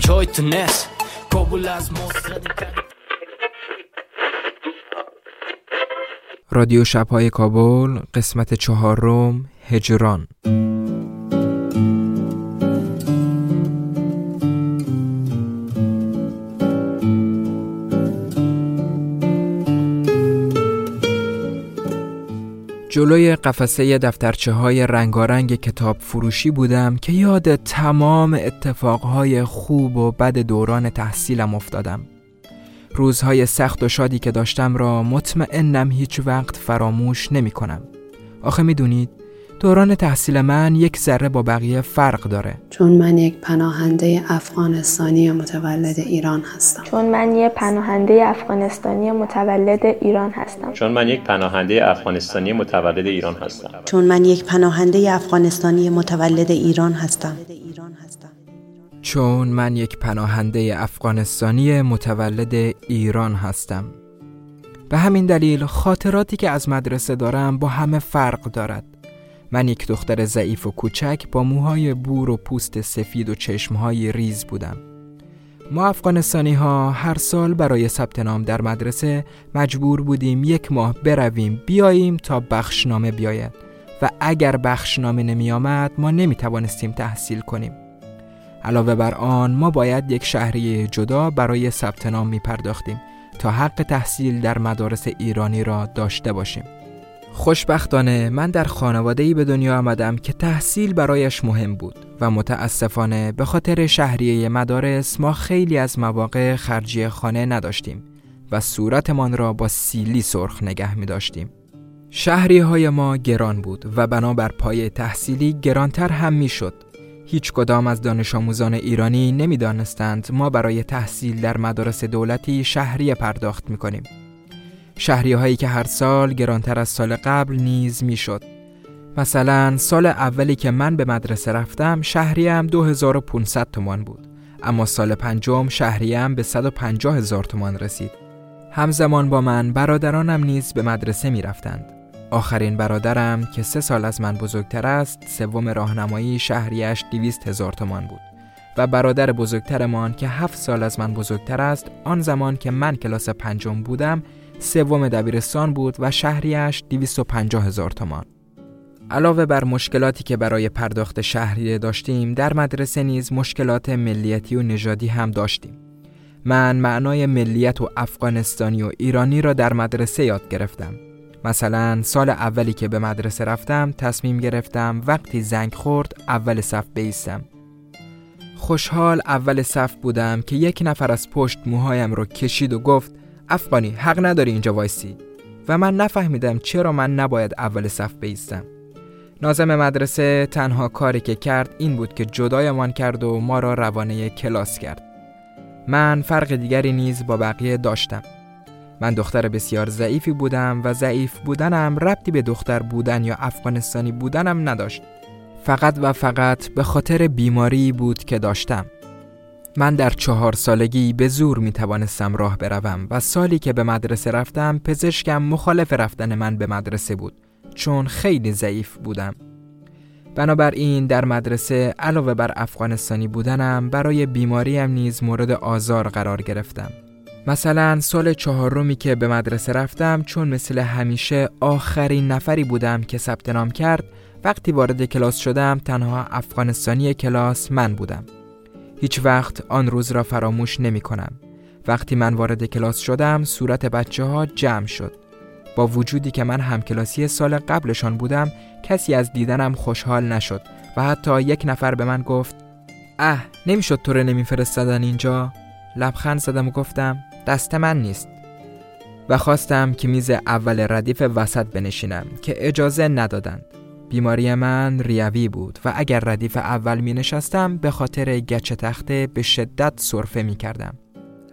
تو نس کابل از ماست رادیو شبهای کابل قسمت چهارم هجران. جلوی قفسه دفترچه های رنگارنگ کتاب فروشی بودم که یاد تمام اتفاقهای خوب و بد دوران تحصیلم افتادم روزهای سخت و شادی که داشتم را مطمئنم هیچ وقت فراموش نمی کنم. آخه می‌دونید دوران تحصیل من یک ذره با بقیه فرق داره. چون من یک پناهنده افغانستانی متولد ایران هستم. چون من یک پناهنده افغانستانی متولد ایران هستم. چون من یک پناهنده افغانستانی متولد ایران هستم. چون من یک پناهنده افغانستانی متولد ایران هستم. چون من یک پناهنده افغانستانی متولد ایران هستم. به همین دلیل خاطراتی که از مدرسه دارم با همه فرق دارد. من یک دختر ضعیف و کوچک با موهای بور و پوست سفید و چشمهای ریز بودم. ما افغانستانی ها هر سال برای ثبت نام در مدرسه مجبور بودیم یک ماه برویم بیاییم تا بخشنامه بیاید و اگر بخشنامه نمی آمد ما نمی توانستیم تحصیل کنیم. علاوه بر آن ما باید یک شهریه جدا برای ثبت نام می پرداختیم تا حق تحصیل در مدارس ایرانی را داشته باشیم. خوشبختانه من در خانواده به دنیا آمدم که تحصیل برایش مهم بود و متاسفانه به خاطر شهریه مدارس ما خیلی از مواقع خرجی خانه نداشتیم و صورتمان را با سیلی سرخ نگه می داشتیم. شهری های ما گران بود و بنابر پای تحصیلی گرانتر هم می شد. هیچ کدام از دانش آموزان ایرانی نمی‌دانستند ما برای تحصیل در مدارس دولتی شهری پرداخت می کنیم. شهری هایی که هر سال گرانتر از سال قبل نیز می شد. مثلا سال اولی که من به مدرسه رفتم شهریم 2500 تومان بود. اما سال پنجم شهریم به 150 هزار تومان رسید. همزمان با من برادرانم نیز به مدرسه می رفتند آخرین برادرم که سه سال از من بزرگتر است سوم راهنمایی شهریش 200 هزار تومان بود. و برادر بزرگترمان که هفت سال از من بزرگتر است آن زمان که من کلاس پنجم بودم سوم دبیرستان بود و شهریش 250 هزار تومان. علاوه بر مشکلاتی که برای پرداخت شهریه داشتیم در مدرسه نیز مشکلات ملیتی و نژادی هم داشتیم. من معنای ملیت و افغانستانی و ایرانی را در مدرسه یاد گرفتم. مثلا سال اولی که به مدرسه رفتم تصمیم گرفتم وقتی زنگ خورد اول صف بیستم. خوشحال اول صف بودم که یک نفر از پشت موهایم رو کشید و گفت افغانی حق نداری اینجا وایسی. و من نفهمیدم چرا من نباید اول صف بیستم. نازم مدرسه تنها کاری که کرد این بود که جدایمان کرد و ما را روانه کلاس کرد. من فرق دیگری نیز با بقیه داشتم. من دختر بسیار ضعیفی بودم و ضعیف بودنم ربطی به دختر بودن یا افغانستانی بودنم نداشت. فقط و فقط به خاطر بیماری بود که داشتم. من در چهار سالگی به زور می توانستم راه بروم و سالی که به مدرسه رفتم پزشکم مخالف رفتن من به مدرسه بود چون خیلی ضعیف بودم. بنابراین در مدرسه علاوه بر افغانستانی بودنم برای بیماریم نیز مورد آزار قرار گرفتم. مثلا سال چهارمی که به مدرسه رفتم چون مثل همیشه آخرین نفری بودم که ثبت نام کرد وقتی وارد کلاس شدم تنها افغانستانی کلاس من بودم. هیچ وقت آن روز را فراموش نمی کنم. وقتی من وارد کلاس شدم صورت بچه ها جمع شد. با وجودی که من همکلاسی سال قبلشان بودم کسی از دیدنم خوشحال نشد و حتی یک نفر به من گفت اه نمی‌شد تو رو نمیفرستادن اینجا لبخند زدم و گفتم دست من نیست و خواستم که میز اول ردیف وسط بنشینم که اجازه ندادند بیماری من ریوی بود و اگر ردیف اول می نشستم به خاطر گچ تخته به شدت صرفه می کردم.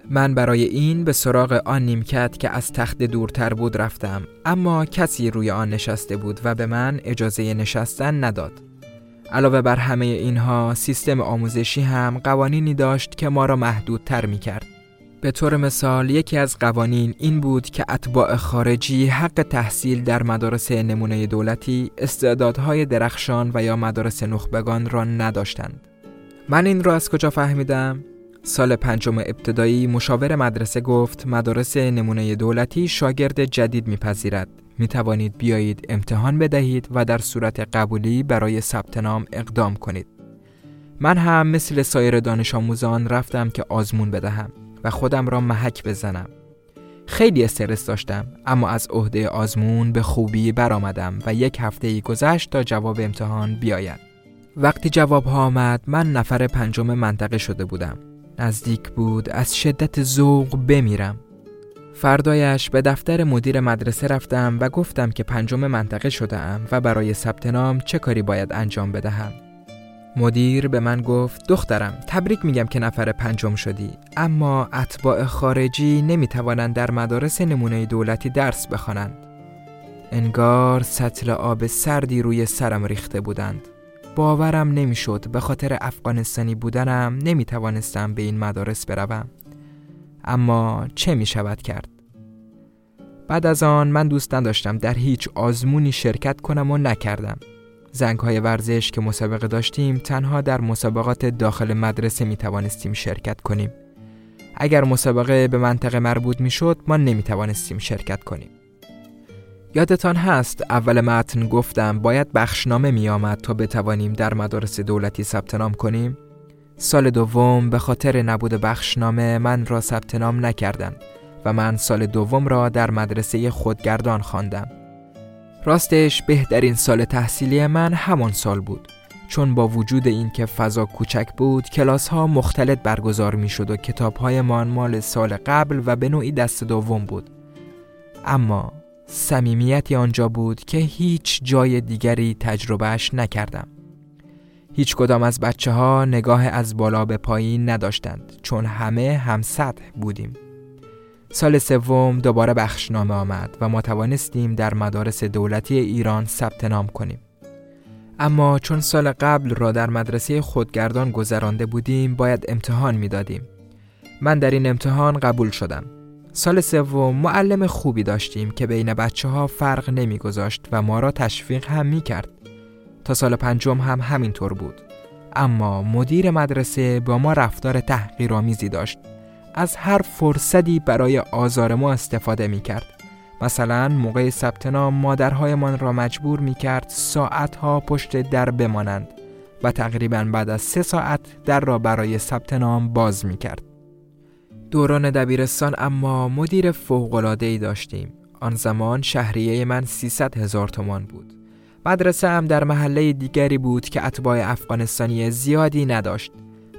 من برای این به سراغ آن نیمکت که از تخت دورتر بود رفتم اما کسی روی آن نشسته بود و به من اجازه نشستن نداد. علاوه بر همه اینها سیستم آموزشی هم قوانینی داشت که ما را محدودتر می کرد. به طور مثال یکی از قوانین این بود که اتباع خارجی حق تحصیل در مدارس نمونه دولتی استعدادهای درخشان و یا مدارس نخبگان را نداشتند. من این را از کجا فهمیدم؟ سال پنجم ابتدایی مشاور مدرسه گفت مدارس نمونه دولتی شاگرد جدید میپذیرد. می توانید بیایید امتحان بدهید و در صورت قبولی برای ثبت نام اقدام کنید. من هم مثل سایر دانش آموزان رفتم که آزمون بدهم. و خودم را محک بزنم. خیلی استرس داشتم اما از عهده آزمون به خوبی برآمدم و یک هفته گذشت تا جواب امتحان بیاید. وقتی جواب ها آمد من نفر پنجم منطقه شده بودم. نزدیک بود از شدت ذوق بمیرم. فردایش به دفتر مدیر مدرسه رفتم و گفتم که پنجم منطقه شده ام و برای ثبت نام چه کاری باید انجام بدهم. مدیر به من گفت دخترم تبریک میگم که نفر پنجم شدی. اما اتباع خارجی نمی‌توانند در مدارس نمونه دولتی درس بخوانند. انگار سطل آب سردی روی سرم ریخته بودند. باورم نمی‌شد به خاطر افغانستانی بودنم نمی‌توانستم به این مدارس بروم. اما چه می شود کرد؟ بعد از آن من دوست نداشتم در هیچ آزمونی شرکت کنم و نکردم. زنگ های ورزش که مسابقه داشتیم تنها در مسابقات داخل مدرسه می توانستیم شرکت کنیم. اگر مسابقه به منطقه مربوط می شد ما نمی توانستیم شرکت کنیم. یادتان هست اول متن گفتم باید بخشنامه می آمد تا بتوانیم در مدارس دولتی ثبت نام کنیم؟ سال دوم به خاطر نبود بخشنامه من را ثبت نام نکردم و من سال دوم را در مدرسه خودگردان خواندم. راستش بهترین سال تحصیلی من همان سال بود. چون با وجود اینکه فضا کوچک بود کلاس ها مختلط برگزار می شد و کتاب های مال سال قبل و به نوعی دست دوم بود. اما صمیمیتی آنجا بود که هیچ جای دیگری تجربهش نکردم. هیچ کدام از بچه ها نگاه از بالا به پایین نداشتند چون همه هم سطح بودیم. سال سوم دوباره بخشنامه آمد و ما توانستیم در مدارس دولتی ایران ثبت نام کنیم. اما چون سال قبل را در مدرسه خودگردان گذرانده بودیم باید امتحان می‌دادیم. من در این امتحان قبول شدم. سال سوم معلم خوبی داشتیم که بین بچه ها فرق نمیگذاشت و ما را تشویق هم می کرد. تا سال پنجم هم همینطور بود. اما مدیر مدرسه با ما رفتار تحقیرآمیزی داشت از هر فرصتی برای آزار ما استفاده می کرد. مثلا موقع ثبت نام مادرهایمان را مجبور می کرد ساعتها پشت در بمانند و تقریبا بعد از سه ساعت در را برای ثبت نام باز می کرد. دوران دبیرستان اما مدیر ای داشتیم. آن زمان شهریه من 300 هزار تومان بود. مدرسه هم در محله دیگری بود که اتباع افغانستانی زیادی نداشت.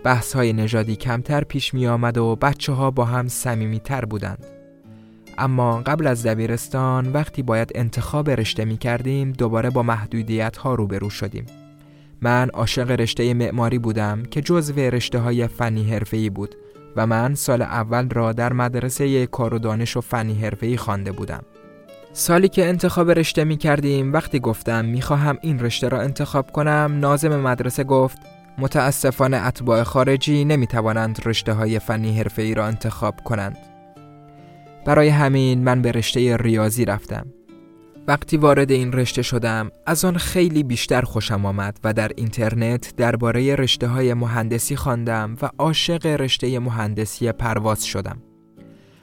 بحث های نژادی کمتر پیش می آمد و بچه ها با هم سمیمی تر بودند. اما قبل از دبیرستان وقتی باید انتخاب رشته می کردیم دوباره با محدودیت ها روبرو شدیم. من عاشق رشته معماری بودم که جزو رشته های فنی حرفه‌ای بود و من سال اول را در مدرسه کار و دانش و فنی حرفه‌ای خوانده بودم. سالی که انتخاب رشته می کردیم وقتی گفتم می خواهم این رشته را انتخاب کنم نازم مدرسه گفت متاسفانه اتباع خارجی نمی توانند رشته های فنی حرفه ای را انتخاب کنند. برای همین من به رشته ریاضی رفتم. وقتی وارد این رشته شدم از آن خیلی بیشتر خوشم آمد و در اینترنت درباره رشته های مهندسی خواندم و عاشق رشته مهندسی پرواز شدم.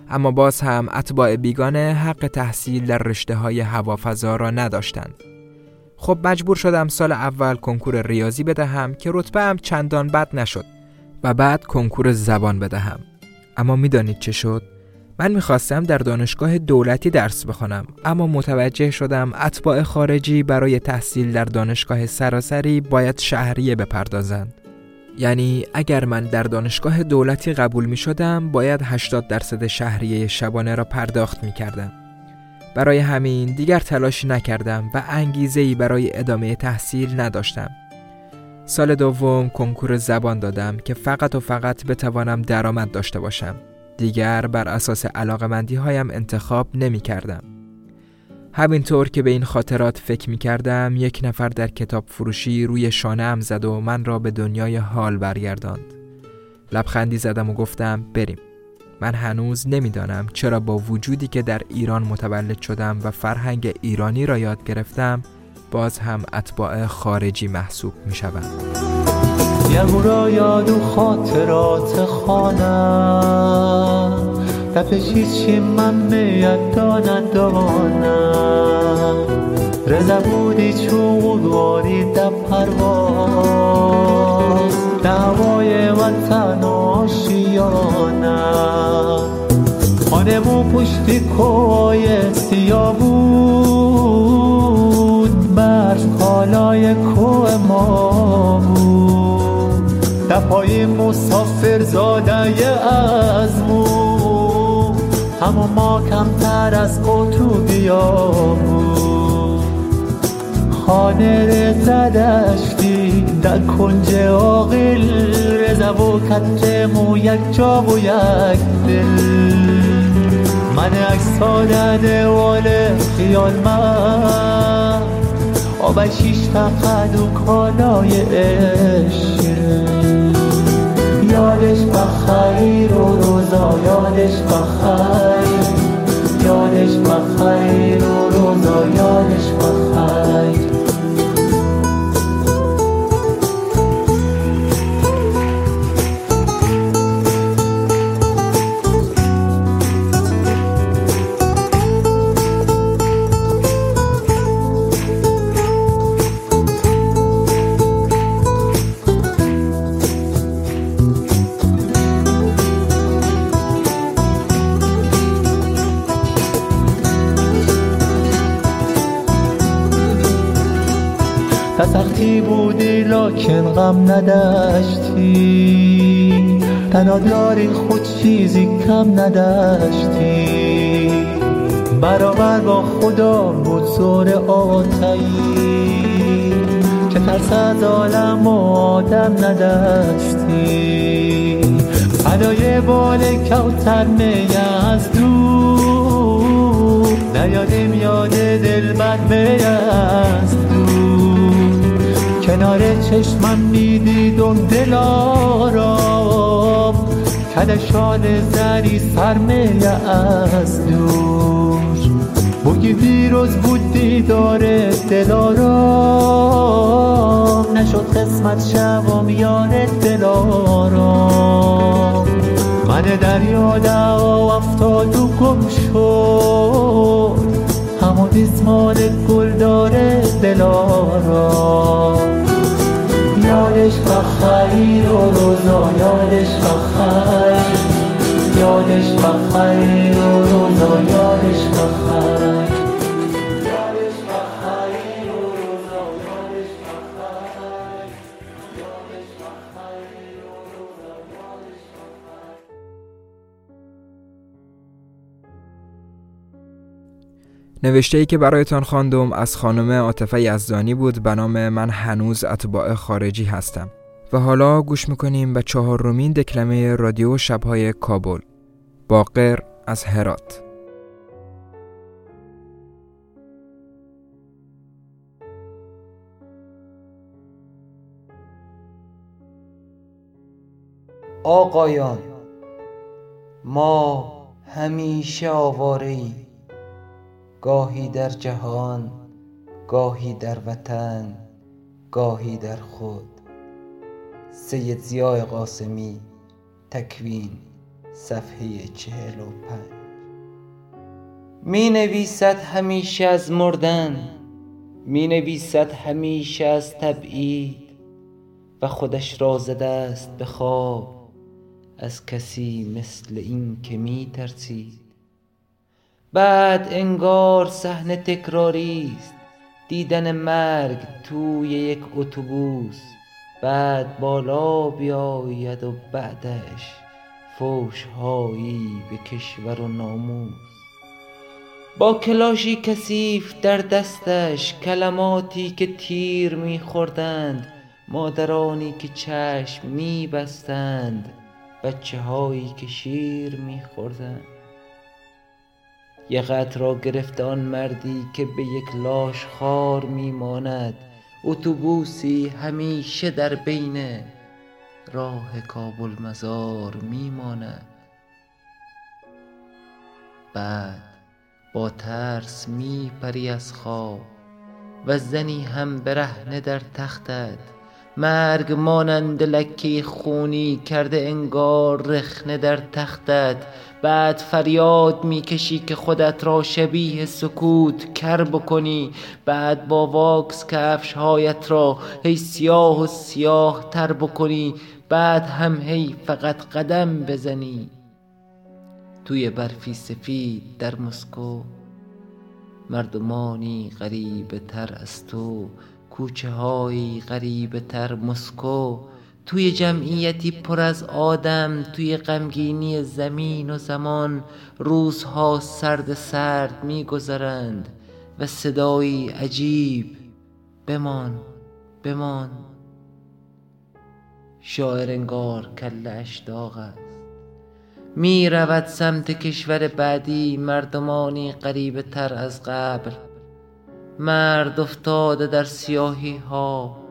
اما باز هم اتباع بیگانه حق تحصیل در رشته های هوافضا را نداشتند. خب مجبور شدم سال اول کنکور ریاضی بدهم که رتبه هم چندان بد نشد و بعد کنکور زبان بدهم. اما می‌دانید چه شد؟ من می‌خواستم در دانشگاه دولتی درس بخوانم اما متوجه شدم اتباع خارجی برای تحصیل در دانشگاه سراسری باید شهریه بپردازند. یعنی اگر من در دانشگاه دولتی قبول می شدم باید 80 درصد شهریه شبانه را پرداخت می کردم برای همین دیگر تلاشی نکردم و انگیزه ای برای ادامه تحصیل نداشتم. سال دوم کنکور زبان دادم که فقط و فقط بتوانم درآمد داشته باشم. دیگر بر اساس علاقمندی هایم انتخاب نمی کردم. همینطور که به این خاطرات فکر می کردم یک نفر در کتاب فروشی روی شانه ام زد و من را به دنیای حال برگرداند. لبخندی زدم و گفتم بریم. من هنوز نمی‌دانم چرا با وجودی که در ایران متولد شدم و فرهنگ ایرانی را یاد گرفتم باز هم اتباع خارجی محسوب می شوم را یاد و خاطرات خانم تپش چی من میاد دانم دانم رزا بودی چوغواری در پرواز دعوای وطن آشیانم خانمو پشتی کوهای سیا بود برف کالای کوه ما بود. دپای مسافر زاده از مو همو ما کمتر از قطوبیا بود. خانه زدشتی در کنج آقل رزا و کتمو یک جا و یک دل. من اکسا دوال خیال من آب شیش فقط و کالای عشق. یادش بخیر و روزا یادش بخیر یادش بخیر و روزا یادش بخیر سختی بودی لکن غم نداشتی. تنها داری خود چیزی کم نداشتی. برابر با خدا بود زور آتایی. که ترس از عالم و آدم نداشتی. فدای بال کوتر از دور. نیادیم یاد دل بد از کنار چشمم می‌دیدم دل آرام. کدشان زری سرمه از دور بگی ویروز بود دیدار دل آرام. نشد قسمت شبم یار دل آرام. من دریا دعا افتاد و گم شد. همون گل داره دلارا یادش بخیر و روزا یادش بخیر یادش بخیر و روزا یادش بخیر نوشته ای که برایتان خواندم از خانم عاطفه یزدانی بود به نام من هنوز اتباع خارجی هستم. و حالا گوش می‌کنیم به چهارمین دکلمه رادیو شبهای کابل. باقر از هرات. آقایان ما همیشه آواره ای گاهی در جهان گاهی در وطن گاهی در خود. سید زیای قاسمی تکوین صفحه چهل و پنج. می نویسد همیشه از مردن می نویسد همیشه از تبعید و خودش را زده است به خواب از کسی مثل این که می ترسید بعد انگار صحنه تکراری است دیدن مرگ توی یک اتوبوس. بعد بالا بیاید و بعدش فوشهایی به کشور و ناموس. با کلاشی کثیف در دستش کلماتی که تیر میخوردند مادرانی که چشم میبستند بچه هایی که شیر میخوردند. یقت را گرفته آن مردی که به یک لاش خار میماند. اتوبوسی همیشه در بین راه کابل مزار میماند. بعد با ترس می پری از خواب و زنی هم برهنه در تختت. مرگ مانند لکه خونی کرده انگار رخنه در تختت. بعد فریاد می‌کشی که خودت را شبیه سکوت کر بکنی. بعد با واکس کفش هایت را هی سیاه و سیاه تر بکنی. بعد هم هی فقط قدم بزنی. توی برفی سفید در مسکو. مردمانی غریبه تر از تو. کوچه هایی غریبه تر مسکو. توی جمعیتی پر از آدم توی غمگینی زمین و زمان روزها سرد سرد میگذرند و صدایی عجیب بمان بمان. شاعر انگار کلش داغ است. می رود سمت کشور بعدی مردمانی غریبه تر از قبر مرد افتاده در سیاهی ها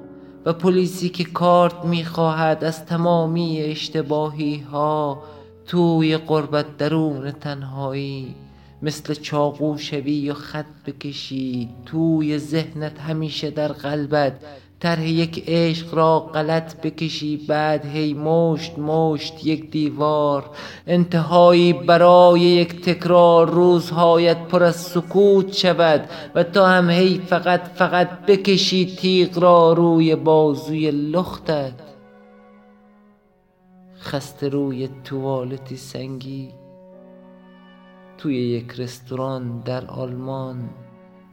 و پلیسی که کارت می‌خواهد از تمامی اشتباهی ها توی قربت درون تنهایی مثل چاقو شوی و خط بکشی توی ذهنت همیشه در قلبت طرح یک عشق را غلط بکشی بعد هی مشت مشت یک دیوار. انتهایی برای یک تکرار روزهایت پر از سکوت شود و تو هم هی فقط فقط بکشی تیغ را روی بازوی لختت. خسته روی توالتی سنگی. توی یک رستوران در آلمان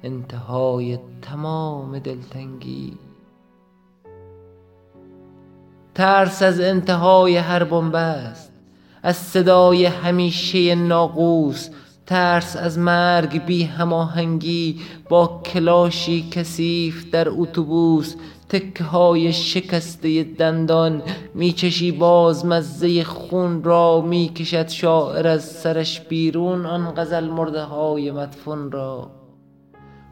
انتهای تمام دلتنگی. ترس از انتهای هر بنبست از صدای همیشه ناقوس ترس از مرگ بی هماهنگی با کلاشی کثیف در اتوبوس تکه های شکسته دندان میچشی باز مزه خون را می‌کشد شاعر از سرش بیرون آن غزل مرده های مدفون را.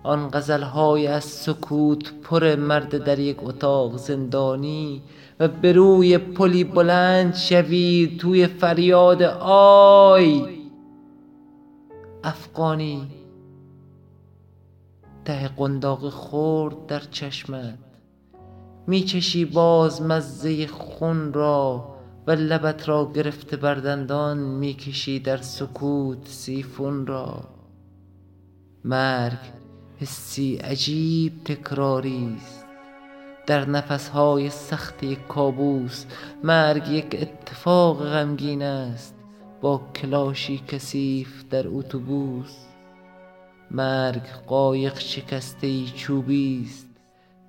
آن غزل های از سکوت پر مرد در یک اتاق زندانی و به روی پلی بلند شوی توی فریاد آی. افغانی ته قنداق خورد در چشمت. میچشی باز مزه خون را و لبت را گرفته بر دندان می‌کشی در سکوت سیفون را. مرگ حسی عجیب تکراری است. در نفسهای سخت کابوس مرگ یک اتفاق غمگین است. با کلاشی کثیف در اتوبوس مرگ قایق شکسته چوبی است.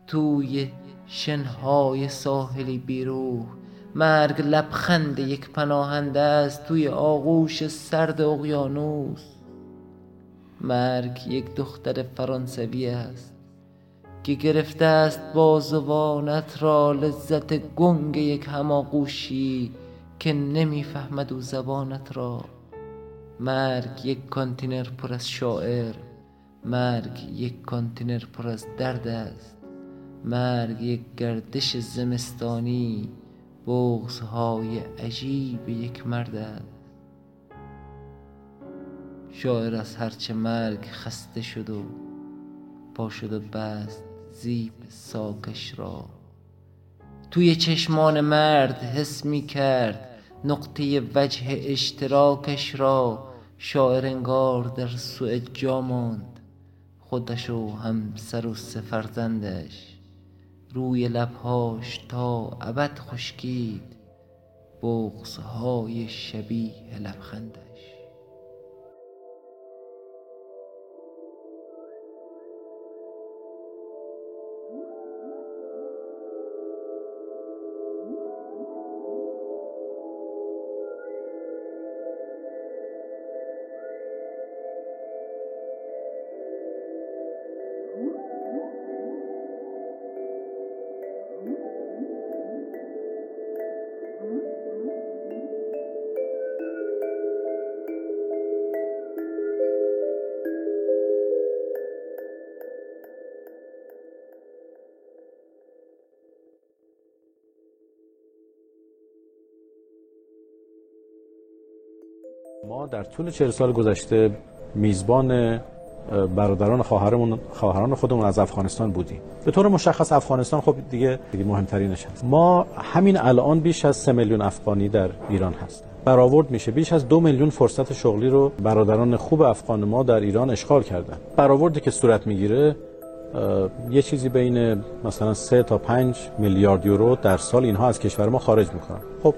توی شنهای ساحلی بیروح مرگ لبخند یک پناهنده است. توی آغوش سرد اقیانوس مرگ یک دختر فرانسوی است که گرفته است بازوانت را لذت گنگ یک هماغوشی که نمی‌فهمد او زبانت را. مرگ یک کانتینر پر از شاعر مرگ یک کانتینر پر از درد است. مرگ یک گردش زمستانی بغزهای عجیب یک مرد است. شاعر از هرچه مرگ خسته شد و پا شد و بست زیب ساکش را. توی چشمان مرد حس می کرد نقطه وجه اشتراکش را. شاعر انگار در سوئد جا ماند خودش و همسر و سه فرزندش. روی لبهاش تا ابد خشکید بغزهای شبیه لبخندش. در طول 40 سال گذشته میزبان برادران خواهرمون خواهران خودمون از افغانستان بودیم. به طور مشخص افغانستان خب دیگه دیگه مهمترینش هست. ما همین الان بیش از 3 میلیون افغانی در ایران هست برآورد میشه. بیش از دو میلیون فرصت شغلی رو برادران خوب افغان ما در ایران اشغال کردن. برآوردی که صورت می‌گیره یه چیزی بین مثلا 3 تا 5 میلیارد یورو در سال اینها از کشور ما خارج می‌کنن. خب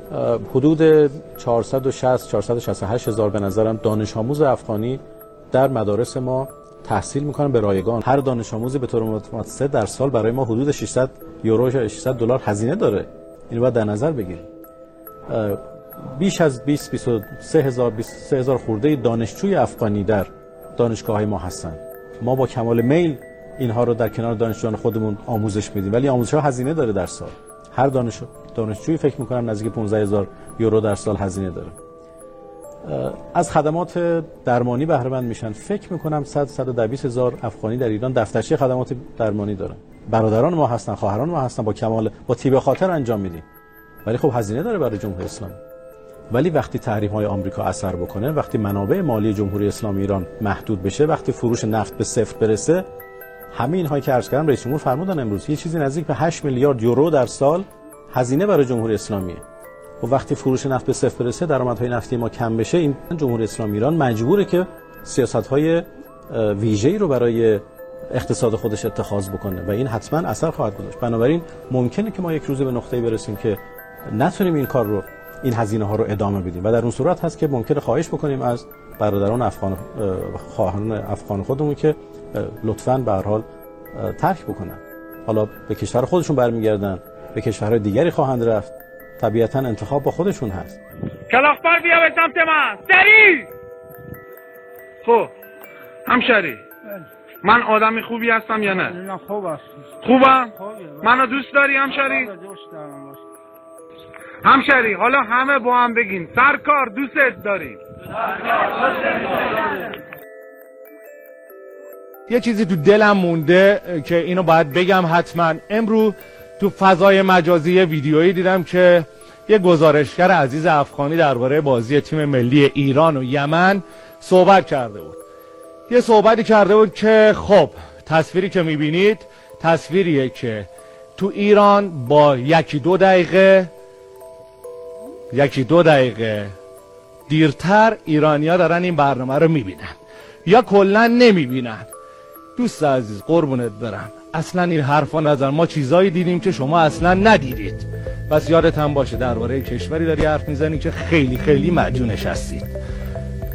حدود 460 468 هزار به نظرم دانش آموز افغانی در مدارس ما تحصیل می‌کنن به رایگان. هر دانش آموزی به طور متوسط در سال برای ما حدود 600 یورو یا 600 دلار هزینه داره. اینو باید در نظر بگیریم. بیش از 20 23 هزار 23 هزار خورده دانشجوی افغانی در دانشگاه ما هستن. ما با کمال میل اینها رو در کنار دانشجویان خودمون آموزش میدیم. ولی آموزش ها هزینه داره در سال. هر دانش دانشجویی فکر می‌کنم نزدیک 15 هزار یورو در سال هزینه داره. از خدمات درمانی بهره مند میشن. فکر می‌کنم 100 120 هزار افغانی در ایران دفترچه خدمات درمانی دارن. برادران ما هستن خواهران ما هستن با کمال با تیب خاطر انجام میدیم. ولی خب هزینه داره برای جمهوری اسلامی. ولی وقتی تحریم های آمریکا اثر بکنه وقتی منابع مالی جمهوری اسلامی ایران محدود بشه وقتی فروش نفت به صفر برسه همه اینهایی که عرض کردم رئیس جمهور فرمودن امروز یه چیزی نزدیک به 8 میلیارد یورو در سال هزینه برای جمهوری اسلامیه. و وقتی فروش نفت به صفر برسه درآمدهای نفتی ما کم بشه این جمهوری اسلامی ایران مجبوره که سیاست‌های ویژه‌ای رو برای اقتصاد خودش اتخاذ بکنه و این حتما اثر خواهد گذاشت. بنابراین ممکنه که ما یک روزه به نقطه‌ای برسیم که نتونیم این کار رو این هزینه ها رو ادامه بدیم و در اون صورت هست که ممکنه خواهش بکنیم از برادران افغان خواهران افغان خودمون که لطفاً به هر حال ترک بکنن. حالا به کشور خودشون برمیگردن به کشورهای دیگری خواهند رفت. طبیعتا انتخاب با خودشون هست. کلاخبر بیا به سمت من سری! خب همشری من آدمی خوبی هستم یا نه؟ نه خوب هست خوبم؟ منو دوست داری همشری دوست دارم همشری حالا همه با هم بگین. سرکار دوستت داریم یه چیزی تو دلم مونده که اینو باید بگم حتما. امروز تو فضای مجازی ویدیویی دیدم که یه گزارشگر عزیز افغانی درباره بازی تیم ملی ایران و یمن صحبت کرده بود. یه صحبتی کرده بود که خب تصویری که می‌بینید تصویریه که تو ایران با یکی دو دقیقه یکی دو دقیقه دیرتر ایرانیا دارن این برنامه رو می‌بینن یا کلا نمی‌بینن. دوست عزیز قربونت برم. اصلا این حرفا نظر ما چیزایی دیدیم که شما اصلا ندیدید. پس یادت هم باشه درباره کشوری داری حرف می‌زنی که خیلی خیلی مجونش هستید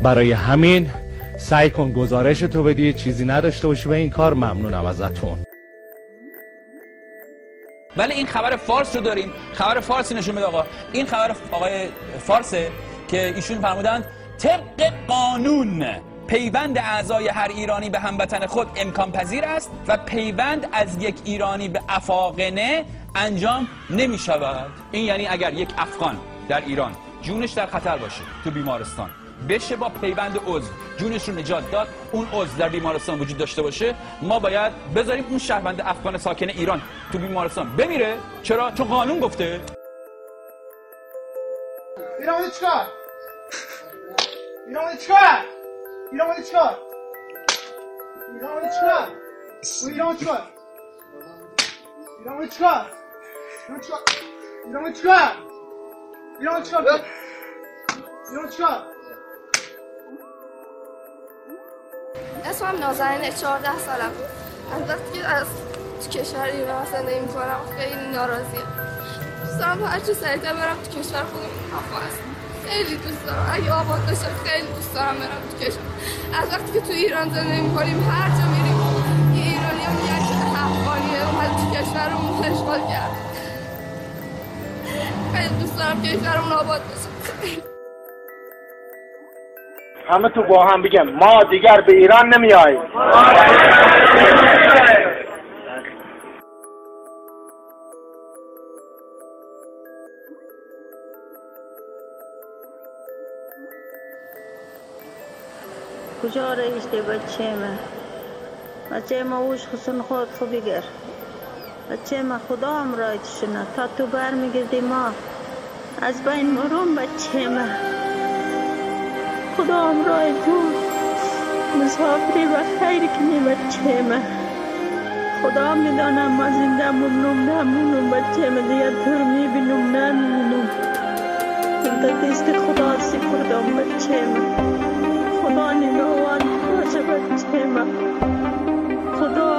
برای همین سعی کن گزارش تو بدی چیزی نداشته باشی به این کار ممنونم ازتون. ولی این خبر فارس رو داریم. خبر فارسی نشون میده آقا. این خبر آقای فارسه که ایشون فرمودند طبق قانون پیوند اعضای هر ایرانی به هموطن خود امکان پذیر است و پیوند از یک ایرانی به افاقنه انجام نمی شود. این یعنی اگر یک افغان در ایران جونش در خطر باشه تو بیمارستان بشه با پیوند عضو جونش رو نجات داد اون عضو در بیمارستان وجود داشته باشه ما باید بذاریم اون شهروند افغان ساکن ایران تو بیمارستان بمیره. چرا؟ چون قانون گفته. ایران چیکار؟ ایران چیکار؟ ایران اومده چیکار؟ ایران اومده چیکار؟ ایران چیکار؟ ایران اومده چیکار؟ ایران اومده چیکار؟ ایران چیکار؟ ایران چیکار؟ اسمم 14 سالم. از وقتی از تو کشور ایران زندگی می‌کنم. خیلی ناراضیم. دوست دارم هرچی سریعتر برم تو کشور خودم. هست خیلی دوست دارم. اگه آباد بشه خیلی دوست دارم برم تو کشور. از وقتی که تو ایران زندگی می‌کنیم هر جا میریم یه ایرانی هم میگن که افغانیه اومد تو کشورمون اشغال کرد. خیلی دوست دارم کشورمون آباد بشه. همه تو با هم بگم ما دیگر به ایران نمیاییم کجا رایشته بچه ما بچه ما اوش خسن خود خوبی گر. بچه ما خدا هم رایت شنه تا تو بر میگردی ما. از بین مرون بچه ما. خدا همراه تو. مسافری و خیری کنی بچه من خدا می‌دانم ما زنده ممنون نمونم بچه من دیگر تو می‌بینم نمی‌بینم در دست خدا سپردم بچه من خدا نگاهان خدا من خدا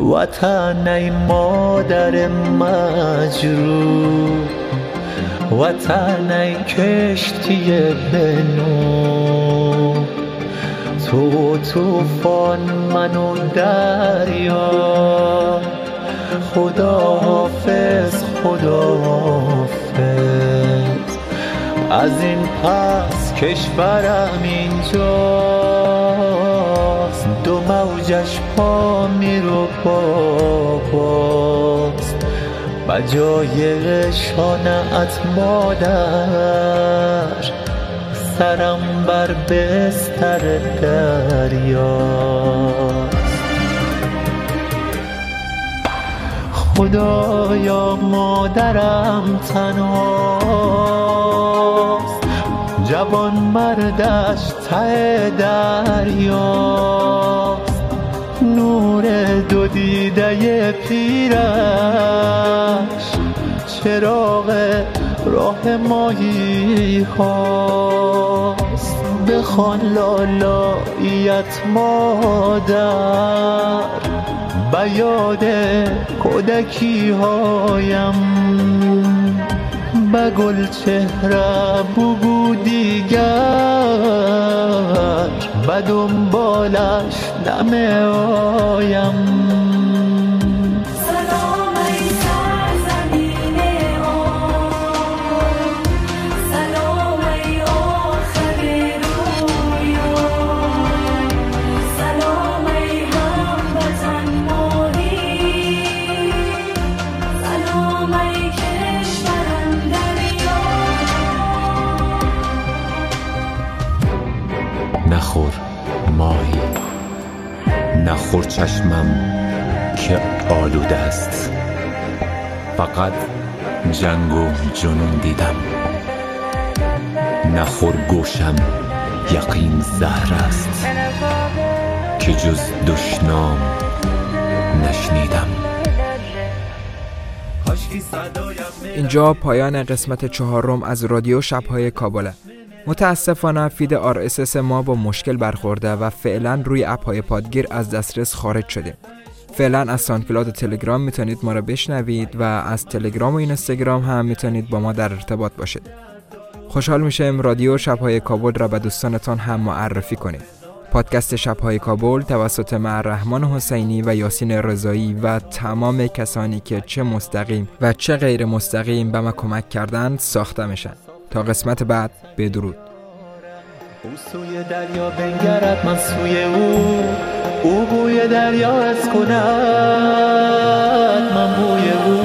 وطن ای مادر مجروح. وطن ای کشتی بنو تو توفان من و دریا. خدا حافظ خدا حافظ. از این پس کشورم اینجاست. دو موجش پا میرو باباست بجای شانعت مادر. سرم بر بستر دریاست خدایا مادرم تنهاست. جوان مردش ته دریاست. نور دو دیده پیرش چراغ راه ماهی هاست بخوان لالاییت مادر. بیاد کودکی هایم به گل چهره بگو دیگر. به دنبالش نمی آیم. نخور چشمم که آلوده است. فقط جنگ و جنون دیدم. نخور گوشم یقین زهر است که جز دشنام نشنیدم. اینجا پایان قسمت چهارم از رادیو شبهای کابله. متاسفانه فید RSS ما با مشکل برخورده و فعلا روی اپ های پادگیر از دسترس خارج شدیم. فعلا از ساندکلاد و تلگرام می‌تونید ما را بشنوید و از تلگرام و اینستاگرام هم می‌تونید با ما در ارتباط باشید. خوشحال میشم رادیو شبهای کابل را به دوستانتان هم معرفی کنید. پادکست شبهای کابل توسط معرحمان حسینی و یاسین رضایی و تمام کسانی که چه مستقیم و چه غیر مستقیم به ما کمک کردند ساخته میشن. تا قسمت بعد. بدرود. او سوی دریا بنگرد من سوی او. او بوی دریا از کند من بوی او.